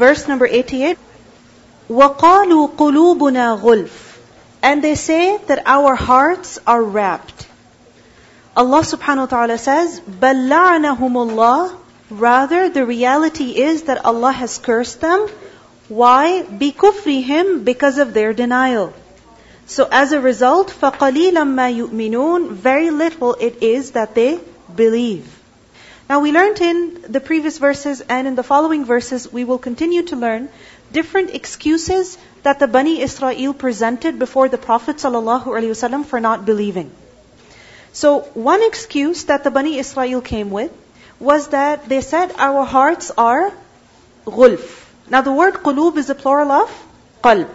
verse number 88. وَقَالُوا قُلُوبُنَا غُلْفٌ And they say that our hearts are wrapped. Allah subhanahu wa ta'ala says, بَلْ لَعَنَهُمُ اللَّهُ Rather, the reality is that Allah has cursed them. Why? بِكُفْرِهِمْ Because of their denial. So as a result, فَقَلِيلًا مَا يُؤْمِنُونَ Very little it is that they believe. Now we learned in the previous verses and in the following verses, we will continue to learn different excuses that the Bani Israel presented before the Prophet ﷺ for not believing. So one excuse that the Bani Israel came with was that they said our hearts are ghulf. Now the word qulub is the plural of qalb.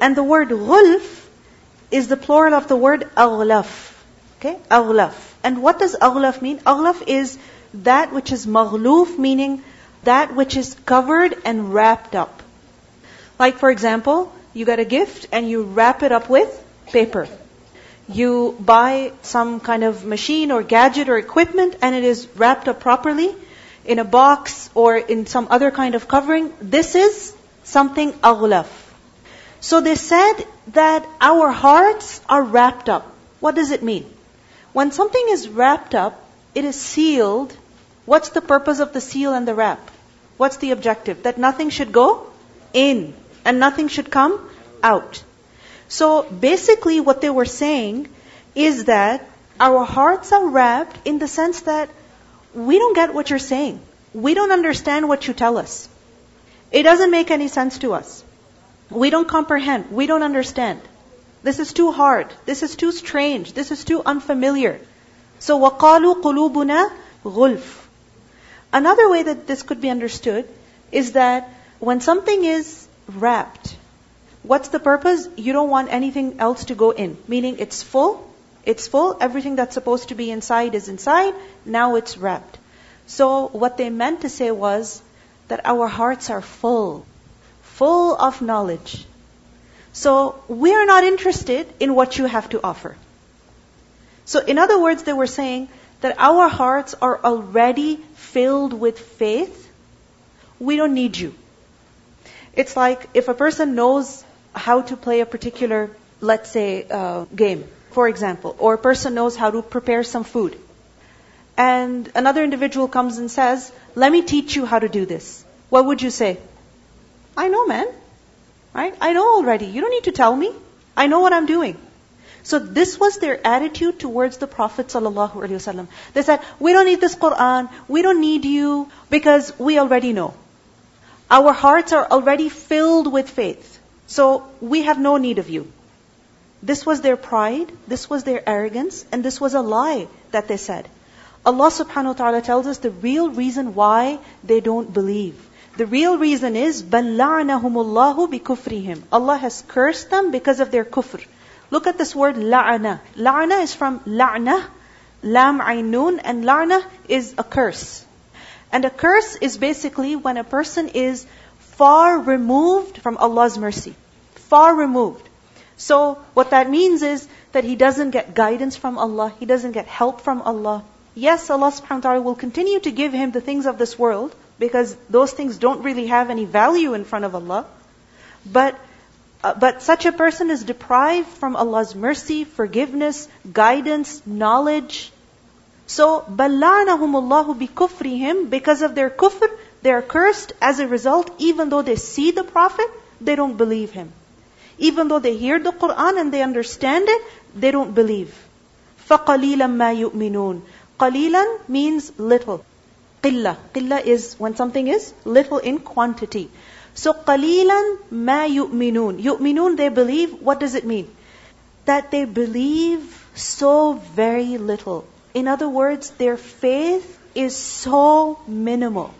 And the word ghulf is the plural of the word aghlaf. Okay? Aghlaf. And what does aghlaf mean? Aghlaf is that which is maghluf, meaning that which is covered and wrapped up. Like for example, you get a gift and you wrap it up with paper. You buy some kind of machine or gadget or equipment and it is wrapped up properly in a box or in some other kind of covering. This is something aghlaf. So they said that our hearts are wrapped up. What does it mean? When something is wrapped up, it is sealed. What's the purpose of the seal and the wrap? What's the objective? That nothing should go in and nothing should come out. So basically what they were saying is that our hearts are wrapped in the sense that we don't get what you're saying. We don't understand what you tell us. It doesn't make any sense to us. We don't comprehend. We don't understand. This is too hard. This is too strange. This is too unfamiliar. So وَقَالُوا قُلُوبُنَا غُلْفٌ Another way that this could be understood is that when something is wrapped, what's the purpose? You don't want anything else to go in. Meaning it's full, it's full, everything that's supposed to be inside is inside, now it's wrapped. So what they meant to say was that our hearts are full, full of knowledge. So we are not interested in what you have to offer. So in other words, they were saying that our hearts are already filled with faith. We don't need you. It's like if a person knows how to play a particular, let's say, uh, game, for example, or a person knows how to prepare some food. And another individual comes and says, let me teach you how to do this. What would you say? I know, man. Right? I know already. You don't need to tell me. I know what I'm doing. So this was their attitude towards the Prophet ﷺ. They said, we don't need this Quran, we don't need you, because we already know. Our hearts are already filled with faith. So we have no need of you. This was their pride, this was their arrogance, and this was a lie that they said. Allah subhanahu wa ta'ala tells us the real reason why they don't believe. The real reason is, بَلْ لَعْنَهُمُ اللَّهُ بِكُفْرِهِمْ Allah has cursed them because of their kufr. Look at this word la'ana. La'ana is from la'na, lam aynun, and la'na is a curse. And a curse is basically when a person is far removed from Allah's mercy. Far removed. So what that means is that he doesn't get guidance from Allah, he doesn't get help from Allah. Yes, Allah subhanahu wa ta'ala will continue to give him the things of this world, because those things don't really have any value in front of Allah. But but such a person is deprived from Allah's mercy, forgiveness, guidance, knowledge. So, بَلَّعْنَهُمُ اللَّهُ بِكُفْرِهِمْ Because of their kufr, they are cursed. As a result, even though they see the Prophet, they don't believe him. Even though they hear the Quran and they understand it, they don't believe. فَقَلِيلًا مَا يُؤْمِنُونَ قَلِيلًا means little. قِلَّة. قِلَّة is when something is little in quantity. So قليلاً ما يؤمنون. يؤمنون they believe. What does it mean? That they believe so very little. In other words, their faith is so minimal.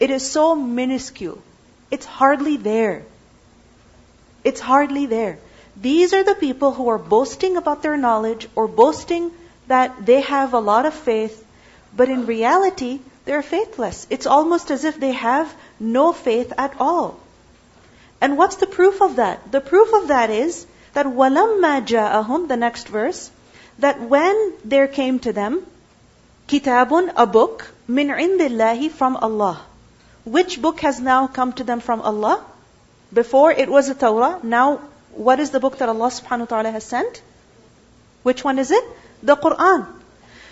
It is so minuscule. It's hardly there. It's hardly there. These are the people who are boasting about their knowledge or boasting that they have a lot of faith, but in reality, they're faithless. It's almost as if they have no faith at all. And what's the proof of that? The proof of that is that وَلَمَّا جَاءَهُمْ, the next verse, that when there came to them, kitabun, a book, min indillahi, from Allah. which book has now come to them from Allah? Before it was the Torah. Now, what is the book that Allah subhanahu wa ta'ala has sent? Which one is it? The Quran.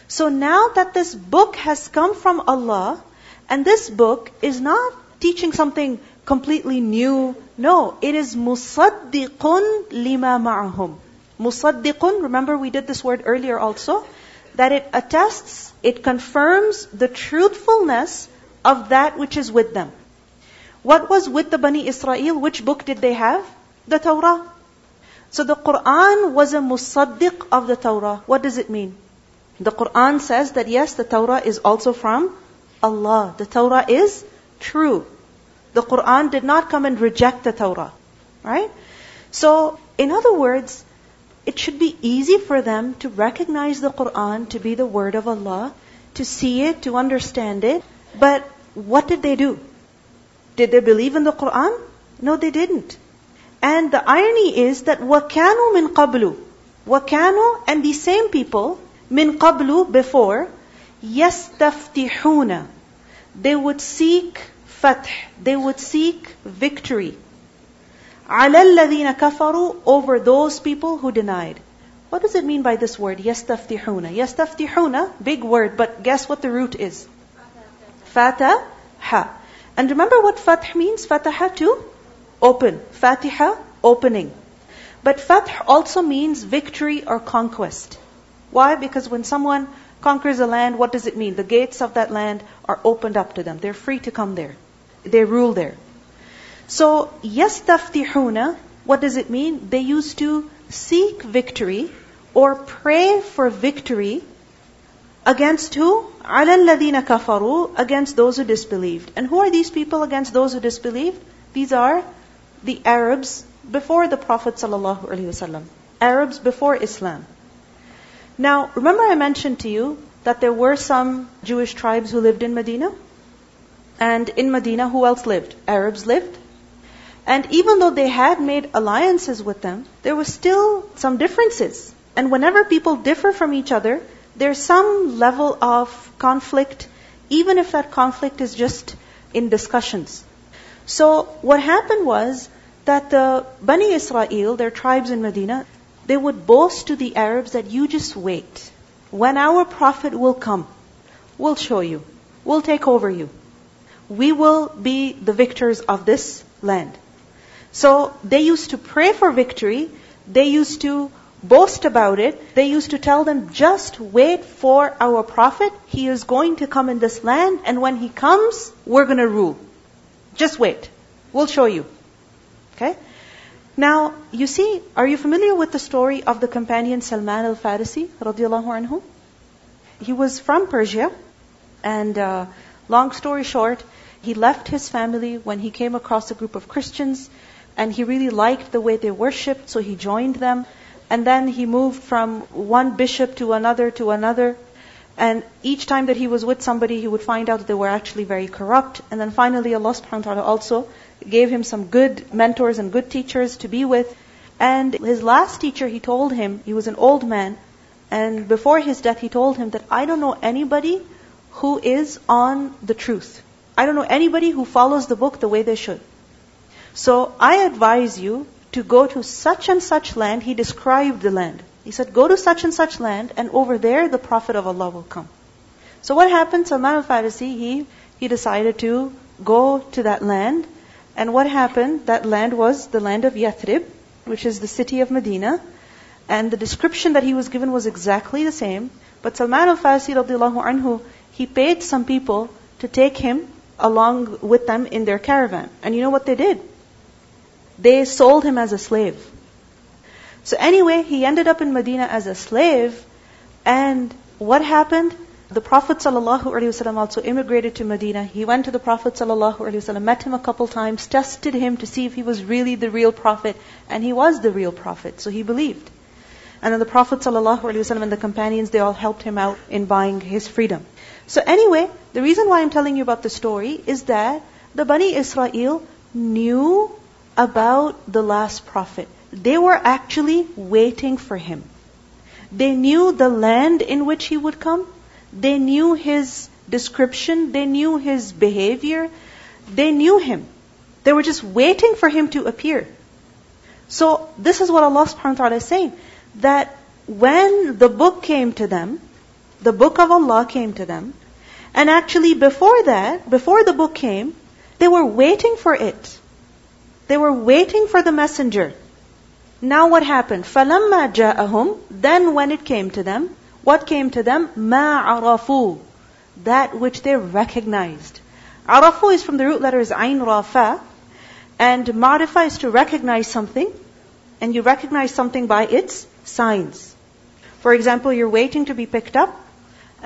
So now that this book has come from Allah, and this book is not teaching something completely new. No, it is musaddiqun lima ma'ahum. Musaddiqun, remember we did this word earlier also, that it attests, it confirms the truthfulness of that which is with them. What was with the Bani Israel? Which book did they have? The Torah. So the Quran was a musaddiq of the Torah. What does it mean? The Quran says that yes, the Torah is also from Allah. The Torah is true. The Quran did not come and reject the Torah. Right? So, in other words, it should be easy for them to recognize the Quran to be the word of Allah, to see it, to understand it. But what did they do? Did they believe in the Quran? No, they didn't. And the irony is that wakanu min qablu, wakanu and these same people min qablu before yastaftihuna, they would seek fath they would seek victory على الذين كفروا over those people who denied what does it mean by this word yastaftihuna yastaftihuna big word but guess what the root is fataha and remember what fath means fataha to open fatiha opening but fath also means victory or conquest why? Because when someone conquers a land, what does it mean? The gates of that land are opened up to them. They're free to come there. They rule there. So, yastaftihuna, what does it mean? They used to seek victory or pray for victory against who? عَلَى الَّذِينَ كَفَرُوا Against those who disbelieved. And who are these people against those who disbelieved? These are the Arabs before the Prophet ﷺ. Arabs before Islam. Now, remember I mentioned to you that there were some Jewish tribes who lived in Medina? And in Medina, who else lived? Arabs lived. And even though they had made alliances with them, there was still some differences. And whenever people differ from each other, there's some level of conflict, even if that conflict is just in discussions. So what happened was that the Bani Israel, their tribes in Medina, they would boast to the Arabs that you just wait. When our Prophet will come, we'll show you. We'll take over you. We will be the victors of this land. So they used to pray for victory. They used to boast about it. They used to tell them, just wait for our Prophet. He is going to come in this land, and when he comes, we're going to rule. Just wait. We'll show you. Okay? Now, you see, are you familiar with the story of the companion Salman al-Farisi, anhu? He was from Persia, and uh, long story short, he left his family when he came across a group of Christians, and he really liked the way they worshipped, so he joined them. And then he moved from one bishop to another to another. And each time that he was with somebody, he would find out that they were actually very corrupt. And then finally, Allah subhanahu wa ta'ala also gave him some good mentors and good teachers to be with. And his last teacher, he told him, he was an old man, and before his death, he told him that I don't know anybody who is on the truth. I don't know anybody who follows the book the way they should. So I advise you to go to such and such land. He described the land. He said, go to such and such land, and over there the Prophet of Allah will come. So what happened? Salman al-Farisi, he, he decided to go to that land, and what happened? That land was the land of Yathrib, which is the city of Medina. And the description that he was given was exactly the same. But Salman al-Farisi radiallahu anhu, he paid some people to take him along with them in their caravan. And you know what they did? They sold him as a slave. So anyway, he ended up in Medina as a slave. And what happened? The Prophet ﷺ also immigrated to Medina. He went to the Prophet ﷺ, met him a couple times, tested him to see if he was really the real Prophet, and he was the real Prophet, so he believed. And then the Prophet ﷺ and the companions, they all helped him out in buying his freedom. So anyway, the reason why I'm telling you about the story is that the Bani Israel knew about the last prophet. They were actually waiting for him. They knew the land in which he would come. They knew his description, they knew his behavior. They knew him. They were just waiting for him to appear. So this is what Allah subhanahu wa ta'ala is saying. That when the book came to them, the book of Allah came to them, and actually before that, before the book came, they were waiting for it. They were waiting for the messenger. Now what happened? فَلَمَّا جَاءَهُمْ Then when it came to them, what came to them? مَا عَرَفُوا That which they recognized. Arafu is from the root letters Ain Rafa, and Marifa is to recognize something, and you recognize something by its signs. For example, you're waiting to be picked up,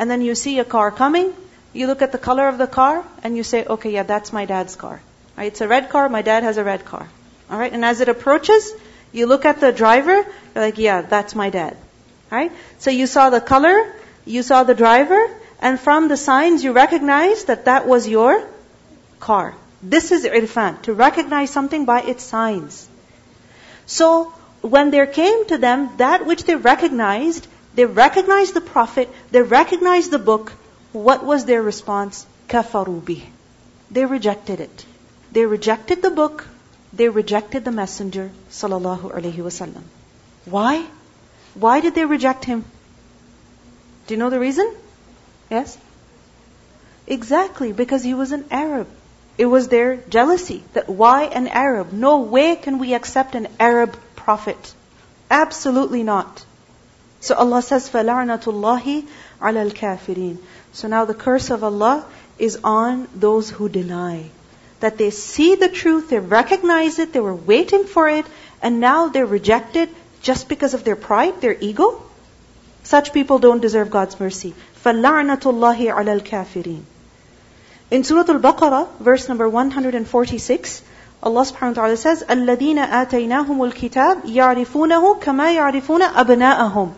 and then you see a car coming, you look at the color of the car, and you say, okay, yeah, that's my dad's car. Right, it's a red car, my dad has a red car. Alright, and as it approaches, you look at the driver, you're like, yeah, that's my dad. All right? So you saw the color, you saw the driver, and from the signs you recognize that that was your car. This is irfan, to recognize something by its signs. So, when there came to them that which they recognized, they recognized the Prophet, they recognized the book, what was their response? Kafarubi. They rejected it. They rejected the book, they rejected the messenger sallallahu alaihi wasallam. Why? Why did they reject him? Do you know the reason? Yes? Exactly, because he was an Arab. It was their jealousy that why an Arab? No way can we accept an Arab prophet. Absolutely not. So Allah says, فَلَعْنَةُ اللَّهِ عَلَى الْكَافِرِينَ So now the curse of Allah is on those who deny that they see the truth, they recognize it, they were waiting for it, and now they reject it just because of their pride, their ego? Such people don't deserve God's mercy. فَلَعْنَةُ اللَّهِ عَلَى الْكَافِرِينَ In Surah Al-Baqarah, verse number 146, Allah subhanahu wa ta'ala says, الَّذِينَ آتَيْنَاهُمُ الْكِتَابِ يَعْرِفُونَهُ كَمَا يَعْرِفُونَ أَبْنَاءَهُمْ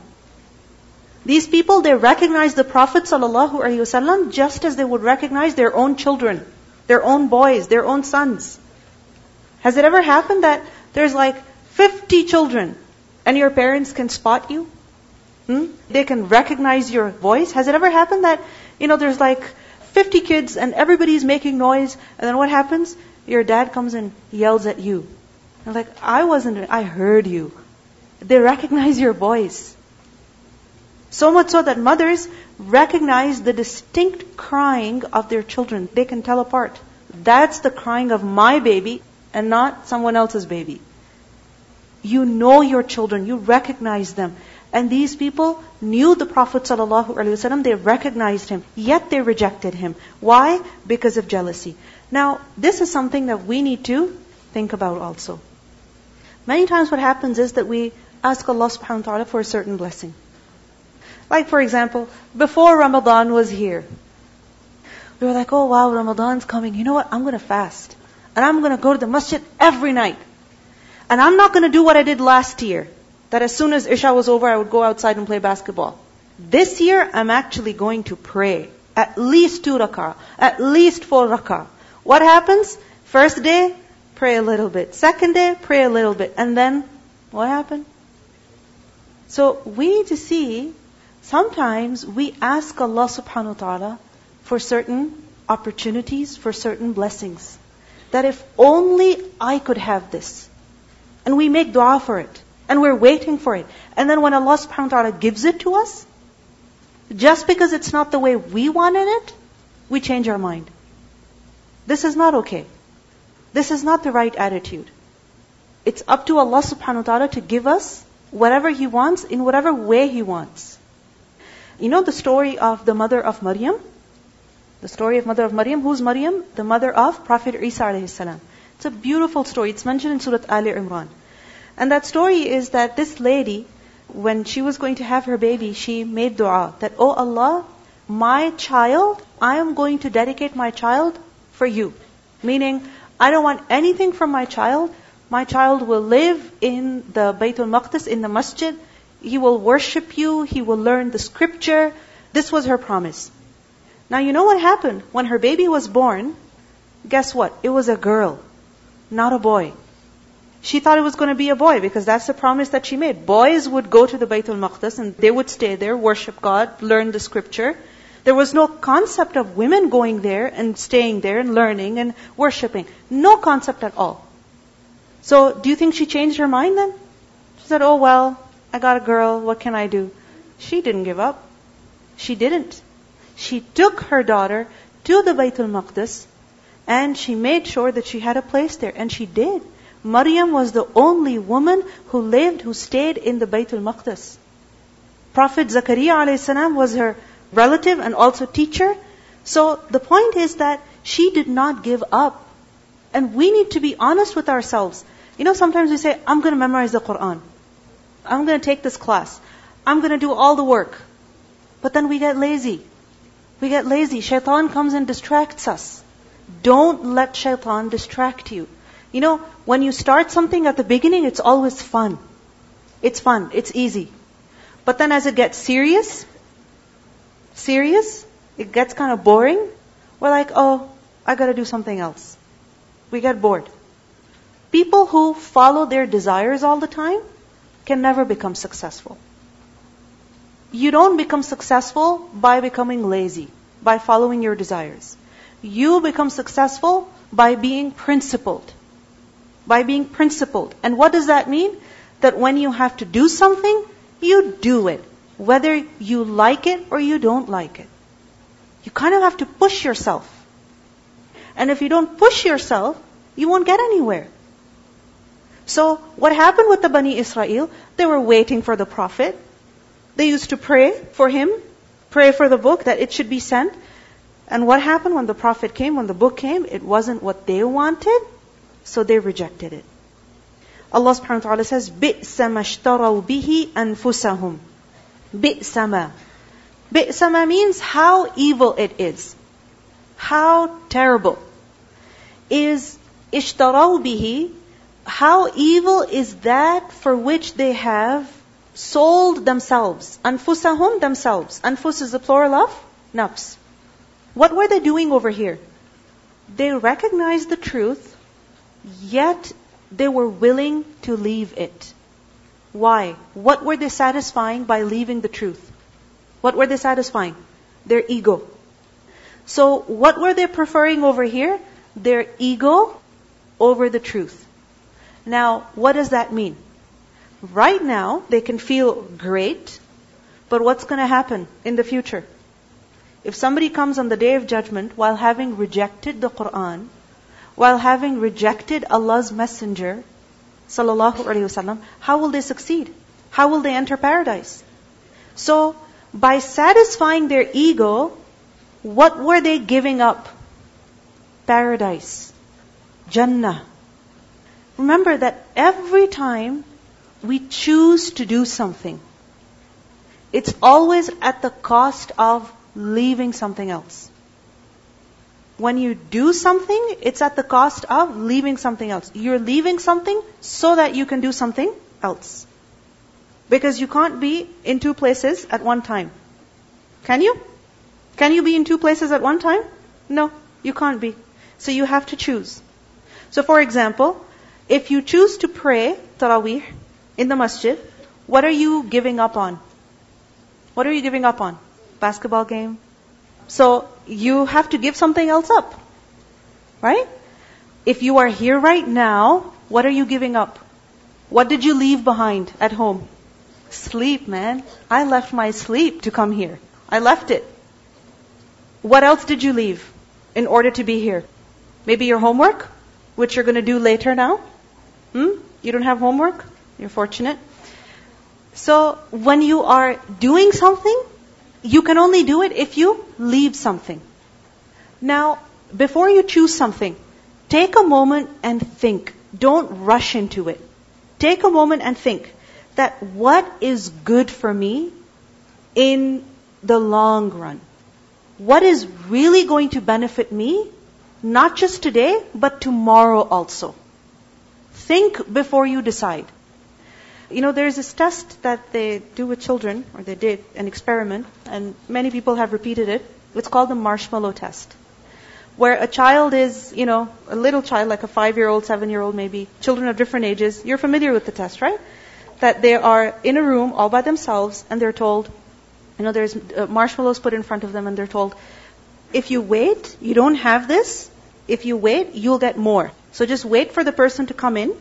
these people, they recognize the Prophet wasallam just as they would recognize their own children their own boys, their own sons. Has it ever happened that there's like 50 children and your parents can spot you? Hmm? They can recognize your voice? Has it ever happened that, you know, there's like 50 kids and everybody's making noise and then what happens? Your dad comes and yells at you. And like, I wasn't, I heard you. They recognize your voice. So much so that mothers recognize the distinct crying of their children. They can tell apart. That's the crying of my baby and not someone else's baby. You know your children, you recognize them. And these people knew the Prophet ﷺ, they recognized him, yet they rejected him. Why? Because of jealousy. Now, this is something that we need to think about also. Many times what happens is that we ask Allah subhanahu wa ta'ala for a certain blessing. Like for example, before Ramadan was here, we were like, oh wow, Ramadan's coming. You know what? I'm going to fast. And I'm going to go to the masjid every night. And I'm not going to do what I did last year. That as soon as Isha was over, I would go outside and play basketball. This year, I'm actually going to pray. At least two rak'ah. At least four rak'ah. What happens? First day, pray a little bit. Second day, pray a little bit. And then, what happened? So we need to see Sometimes we ask Allah subhanahu wa ta'ala for certain opportunities, for certain blessings. That if only I could have this. And we make dua for it. And we're waiting for it. And then when Allah subhanahu wa ta'ala gives it to us, just because it's not the way we wanted it, we change our mind. This is not okay. This is not the right attitude. It's up to Allah subhanahu wa ta'ala to give us whatever He wants in whatever way He wants. You know the story of the mother of Maryam? The story of mother of Maryam. Who's Maryam? The mother of Prophet Isa alayhi salam. It's a beautiful story. It's mentioned in Surah Ali Imran. And that story is that this lady, when she was going to have her baby, she made dua that, Oh Allah, my child, I am going to dedicate my child for you. Meaning, I don't want anything from my child. My child will live in the Baytul Maqdis, in the masjid. He will worship you. He will learn the scripture. This was her promise. Now you know what happened? When her baby was born, guess what? It was a girl, not a boy. She thought it was going to be a boy because that's the promise that she made. Boys would go to the Baytul Maqdis and they would stay there, worship God, learn the scripture. There was no concept of women going there and staying there and learning and worshipping. No concept at all. So, do you think she changed her mind then? She said, oh well, I got a girl, what can I do? She didn't give up. She didn't. She took her daughter to the Baytul Maqdis and she made sure that she had a place there. And she did. Maryam was the only woman who lived, who stayed in the Baytul Maqdis. Prophet Zakaria was her relative and also teacher. So the point is that she did not give up. And we need to be honest with ourselves. You know, sometimes we say, I'm going to memorize the Quran. I'm going to take this class. I'm going to do all the work. But then we get lazy. We get lazy. Shaitan comes and distracts us. Don't let shaitan distract you. You know, when you start something at the beginning, it's always fun. It's fun. It's easy. But then as it gets serious, serious, it gets kind of boring. We're like, oh, I gotta do something else. We get bored. People who follow their desires all the time can never become successful. You don't become successful by becoming lazy, by following your desires. You become successful by being principled. By being principled. And what does that mean? That when you have to do something, you do it. Whether you like it or you don't like it. You kind of have to push yourself. And if you don't push yourself, you won't get anywhere. So, what happened with the Bani Israel? They were waiting for the Prophet. They used to pray for him, pray for the book that it should be sent. And what happened when the Prophet came, when the book came? It wasn't what they wanted, so they rejected it. Allah subhanahu wa ta'ala says, بِئْسَ مَا اشْتَرَوْا بِهِ أَنفُسَهُمْ بِئْسَ مَا بِئْسَ مَا means how evil it is. How terrible. Is اشْتَرَوْا بِهِ how evil is that for which they have sold themselves. Anfusahum themselves. Anfus is the plural of nafs. What were they doing over here? They recognized the truth, yet they were willing to leave it. Why? What were they satisfying by leaving the truth? What were they satisfying? Their ego. So, what were they preferring over here? Their ego over the truth. Now, what does that mean? Right now, they can feel great, but what's going to happen in the future? If somebody comes on the day of judgment while having rejected the Quran, while having rejected Allah's messenger, sallallahu alaihi wasallam, how will they succeed? How will they enter paradise? So, by satisfying their ego, what were they giving up? Paradise. Jannah. Remember that every time we choose to do something, it's always at the cost of leaving something else. When you do something, it's at the cost of leaving something else. You're leaving something so that you can do something else. Because you can't be in two places at one time. Can you? Can you be in two places at one time? No, you can't be. So you have to choose. So for example, if you choose to pray Taraweeh in the masjid, what are you giving up on? What are you giving up on? Basketball game? So you have to give something else up. Right? If you are here right now, what are you giving up? What did you leave behind at home? Sleep, man. I left my sleep to come here. I left it. What else did you leave in order to be here? Maybe your homework, which you're going to do later now? Hmm? You don't have homework? You're fortunate. So when you are doing something, you can only do it if you leave something. Now, before you choose something, take a moment and think. Don't rush into it. Take a moment and think that what is good for me in the long run? What is really going to benefit me, not just today, but tomorrow also? Think before you decide. You know, there's this test that they do with children, or they did, an experiment, and many people have repeated it. It's called the marshmallow test. Where a child is, you know, a little child, like a five-year-old, seven-year-old maybe, children of different ages. You're familiar with the test, right? That they are in a room all by themselves, and they're told, You know, there's uh, marshmallows put in front of them and they're told, if you wait, you don't have this. If you wait, you'll get more. So just wait for the person to come in.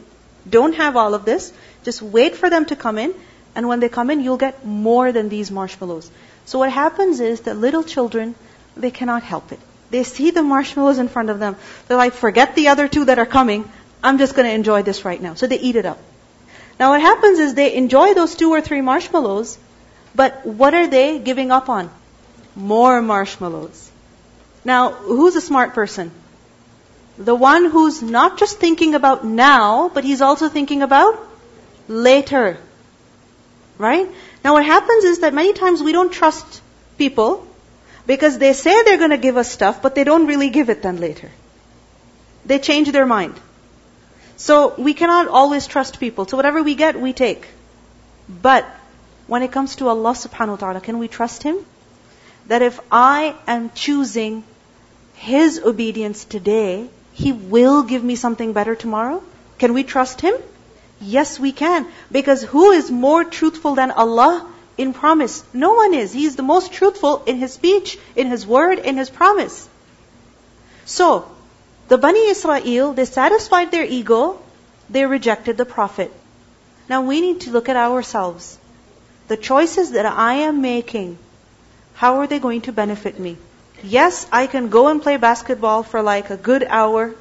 Don't have all of this. Just wait for them to come in. And when they come in, you'll get more than these marshmallows. So what happens is that little children, they cannot help it. They see the marshmallows in front of them. They're like, forget the other two that are coming. I'm just going to enjoy this right now. So they eat it up. Now what happens is they enjoy those two or three marshmallows, but what are they giving up on? More marshmallows. Now, who's a smart person? The one who's not just thinking about now, but he's also thinking about later. Right? Now what happens is that many times we don't trust people because they say they're going to give us stuff, but they don't really give it then later. They change their mind. So we cannot always trust people. So whatever we get, we take. But when it comes to Allah subhanahu wa ta'ala, can we trust Him? That if I am choosing His obedience today, He will give me something better tomorrow? Can we trust Him? Yes, we can. Because who is more truthful than Allah in promise? No one is. He is the most truthful in His speech, in His word, in His promise. So, the Bani Israel, they satisfied their ego, they rejected the Prophet. Now we need to look at ourselves. The choices that I am making, how are they going to benefit me? Yes, I can go and play basketball for like a good hour,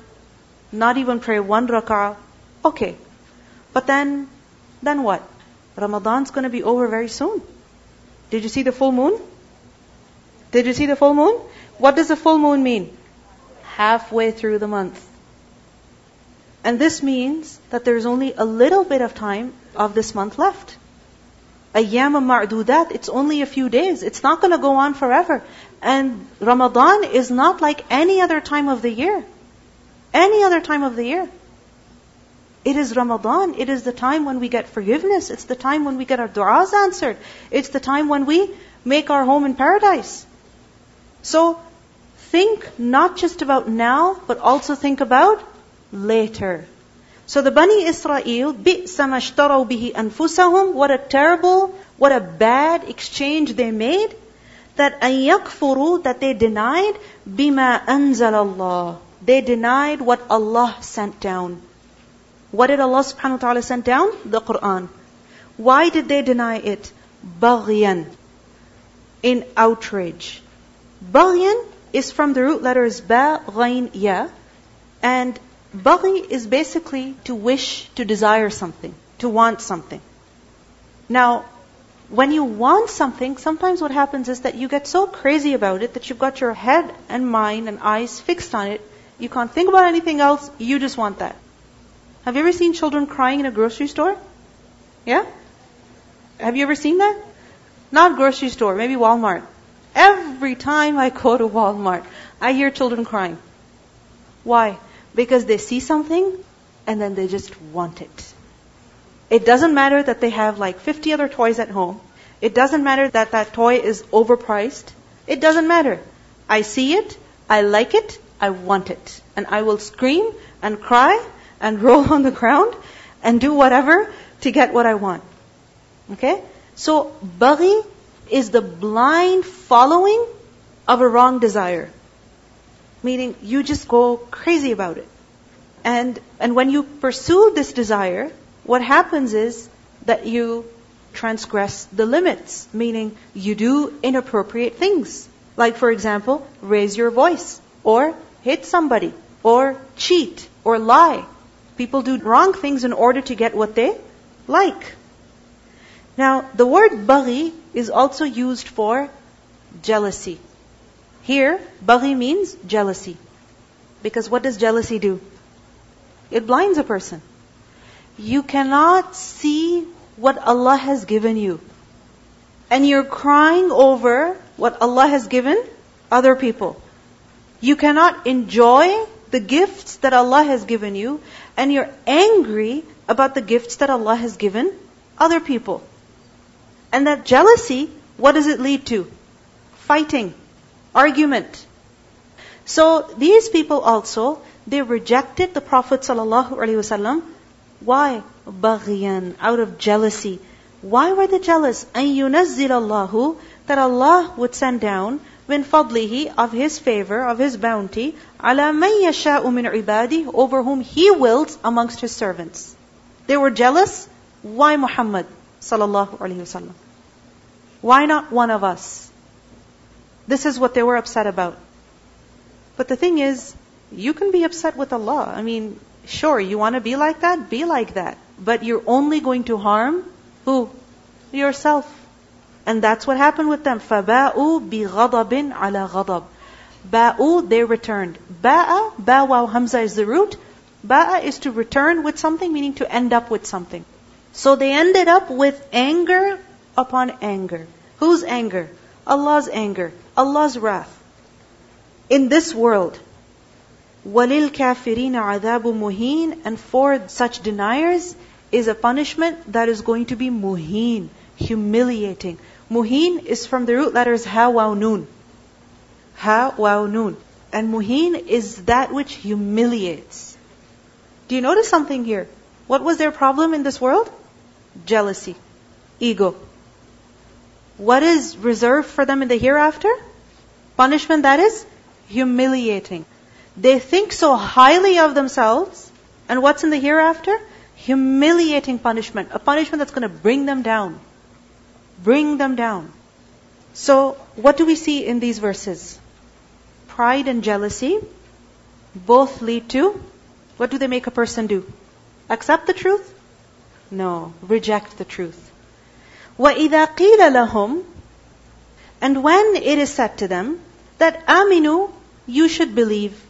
not even pray one rak'ah. Okay. But then, then what? Ramadan's going to be over very soon. Did you see the full moon? Did you see the full moon? What does the full moon mean? Halfway through the month. And this means that there's only a little bit of time of this month left. Ayyam ma'dudat, it's only a few days. It's not going to go on forever. And Ramadan is not like any other time of the year. Any other time of the year. It is Ramadan. It is the time when we get forgiveness. It's the time when we get our du'as answered. It's the time when we make our home in paradise. So, think not just about now, but also think about later. So the Bani Israel, بِئْسَ مَشْتَرَوْا بِهِ أَنفُسَهُمْ What a terrible, what a bad exchange they made. that ayyakfuru, that they denied bima anzal Allah. They denied what Allah sent down. What did Allah subhanahu wa ta'ala send down? The Quran. Why did they deny it? Baghyan. In outrage. Baghyan is from the root letters ba, ghain, ya. And baghi is basically to wish, to desire something, to want something. Now, when you want something, sometimes what happens is that you get so crazy about it that you've got your head and mind and eyes fixed on it. You can't think about anything else. You just want that. Have you ever seen children crying in a grocery store? Yeah? Have you ever seen that? Not grocery store, maybe Walmart. Every time I go to Walmart, I hear children crying. Why? Because they see something and then they just want it. It doesn't matter that they have like 50 other toys at home. It doesn't matter that that toy is overpriced. It doesn't matter. I see it, I like it, I want it. And I will scream and cry and roll on the ground and do whatever to get what I want. Okay? So, baghi is the blind following of a wrong desire. Meaning, you just go crazy about it. And, and when you pursue this desire, what happens is that you transgress the limits, meaning you do inappropriate things. Like, for example, raise your voice, or hit somebody, or cheat, or lie. People do wrong things in order to get what they like. Now, the word baghi is also used for jealousy. Here, baghi means jealousy. Because what does jealousy do? It blinds a person. You cannot see what Allah has given you. And you're crying over what Allah has given other people. You cannot enjoy the gifts that Allah has given you, and you're angry about the gifts that Allah has given other people. And that jealousy, what does it lead to? Fighting, argument. So these people also, they rejected the Prophet ﷺ. Why? Baghyan, out of jealousy. Why were they jealous? أَن يُنَزِّلَ اللَّهُ that Allah would send down min fadlihi of His favor, of His bounty, ala man yasha'u min ibadi, over whom He wills amongst His servants. They were jealous. Why Muhammad sallallahu alaihi wasallam? Why not one of us? This is what they were upset about. But the thing is, you can be upset with Allah. I mean, sure, you want to be like that? Be like that. But you're only going to harm who? Yourself. And that's what happened with them. فَبَاءُوا بِغَضَبٍ عَلَى غَضَبٍ Ba'u, they returned. Ba'a, ba waw hamza is the root. Ba'a is to return with something, meaning to end up with something. So they ended up with anger upon anger. Whose anger? Allah's anger. Allah's wrath. In this world. وَلِلْكَافِرِينَ عَذَابٌ مُهِينٌ And for such deniers is a punishment that is going to be muheen, humiliating. Muheen is from the root letters ha, waw, noon. Ha, waw, noon. And muheen is that which humiliates. Do you notice something here? What was their problem in this world? Jealousy. Ego. What is reserved for them in the hereafter? Punishment that is humiliating. They think so highly of themselves, and what's in the hereafter? Humiliating punishment. A punishment that's going to bring them down. Bring them down. So, what do we see in these verses? Pride and jealousy both lead to what do they make a person do? Accept the truth? No, reject the truth. وَإِذَا قِيلَ لَهُمْ And when it is said to them that aminu, you should believe.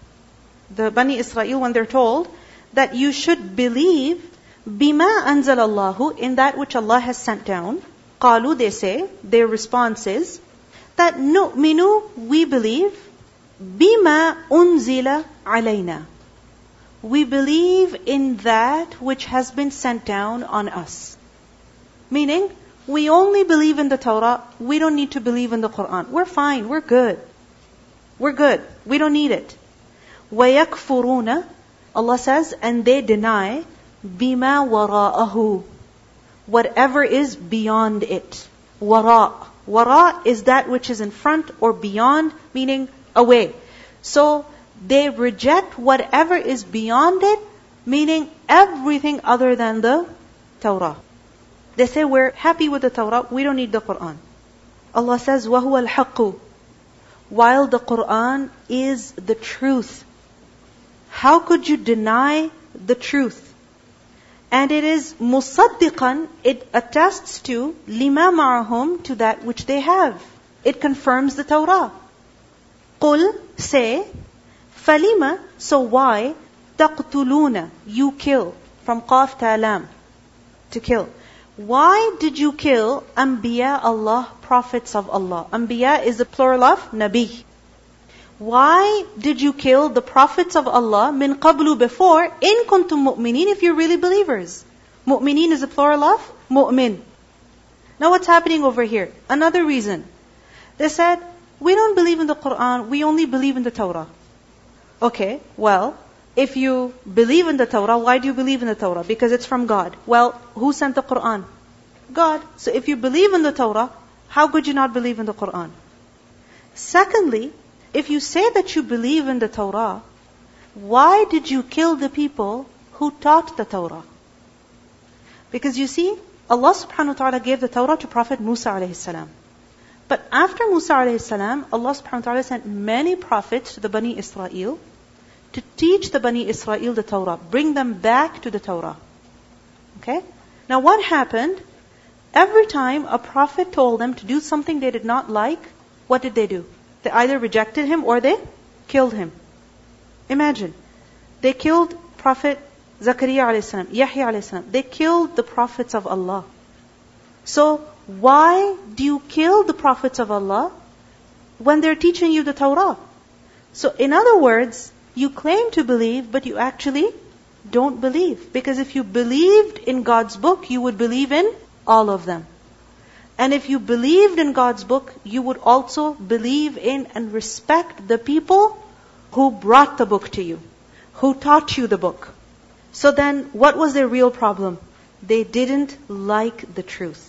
the Bani Israel, when they're told that you should believe bima anzal Allahu in that which Allah has sent down, qalu they say, their response is that nu'minu, we believe, bima unzila alayna. We believe in that which has been sent down on us. Meaning, we only believe in the Torah, we don't need to believe in the Quran. We're fine, we're good. We're good. We don't need it. وَيَكْفُرُونَ Allah says, and they deny بِمَا وَرَاءَهُ Whatever is beyond it. Wara. Wara is that which is in front or beyond, meaning away. So, they reject whatever is beyond it, meaning everything other than the Torah. They say, we're happy with the Torah, we don't need the Quran. Allah says, وَهُوَ الْحَقُّ While the Quran is the truth. how could you deny the truth? And it is musaddiqan, it attests to lima ma'ahum, to that which they have. It confirms the Torah. Qul, say, Falima, so why? Taqtuluna, you kill. From qaf talam, to kill. Why did you kill Anbiya Allah, prophets of Allah? Anbiya is the plural of Nabi. Why did you kill the prophets of Allah min qablu before in kuntum mu'minin if you're really believers? Mu'minin is the plural of mu'min. Now what's happening over here? Another reason. They said, we don't believe in the Quran, we only believe in the Torah. Okay, well, if you believe in the Torah, why do you believe in the Torah? Because it's from God. Well, who sent the Quran? God. So if you believe in the Torah, how could you not believe in the Quran? Secondly, if you say that you believe in the Torah, why did you kill the people who taught the Torah? Because you see, Allah subhanahu wa ta'ala gave the Torah to Prophet Musa alayhi salam. But after Musa alayhi salam, Allah subhanahu wa ta'ala sent many prophets to the Bani Israel to teach the Bani Israel the Torah, bring them back to the Torah. Okay? Now what happened? Every time a prophet told them to do something they did not like, what did they do? They either rejected him or they killed him. Imagine. They killed Prophet Zakaria alayhi Yahya alayhi They killed the prophets of Allah. So, why do you kill the prophets of Allah when they're teaching you the Torah? So, in other words, you claim to believe, but you actually don't believe. Because if you believed in God's book, you would believe in all of them. And if you believed in God's book, you would also believe in and respect the people who brought the book to you, who taught you the book. So then, what was their real problem? They didn't like the truth.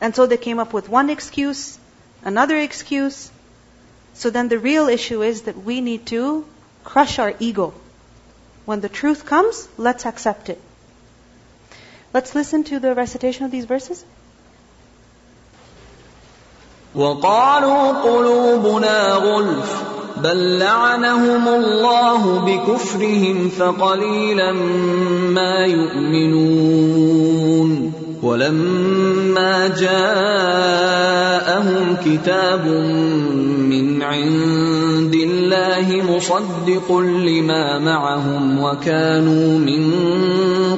And so they came up with one excuse another excuse. So then the real issue is that we need to crush our ego. When the truth comes, let's accept it. Let's listen to the recitation of these verses. وقالوا قلوبنا غلف بل لعنهم الله بكفرهم فقليلا ما يؤمنون. ولما جاءهم كتاب من عند الله مصدق لما معهم وكانوا من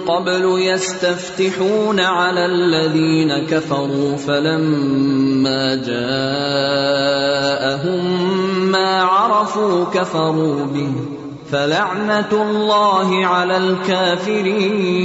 قبل يستفتحون على الذين كفروا فلما جاءهم ما عرفوا كفروا به فلعنة الله على الكافرين.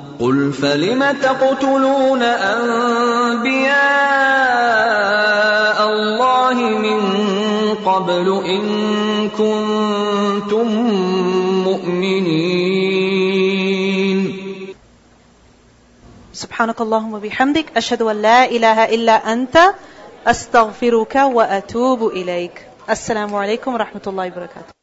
قل فلم تقتلون انبياء الله من قبل ان كنتم مؤمنين؟ سبحانك اللهم وبحمدك أشهد أن لا إله إلا أنت أستغفرك وأتوب إليك. السلام عليكم ورحمة الله وبركاته.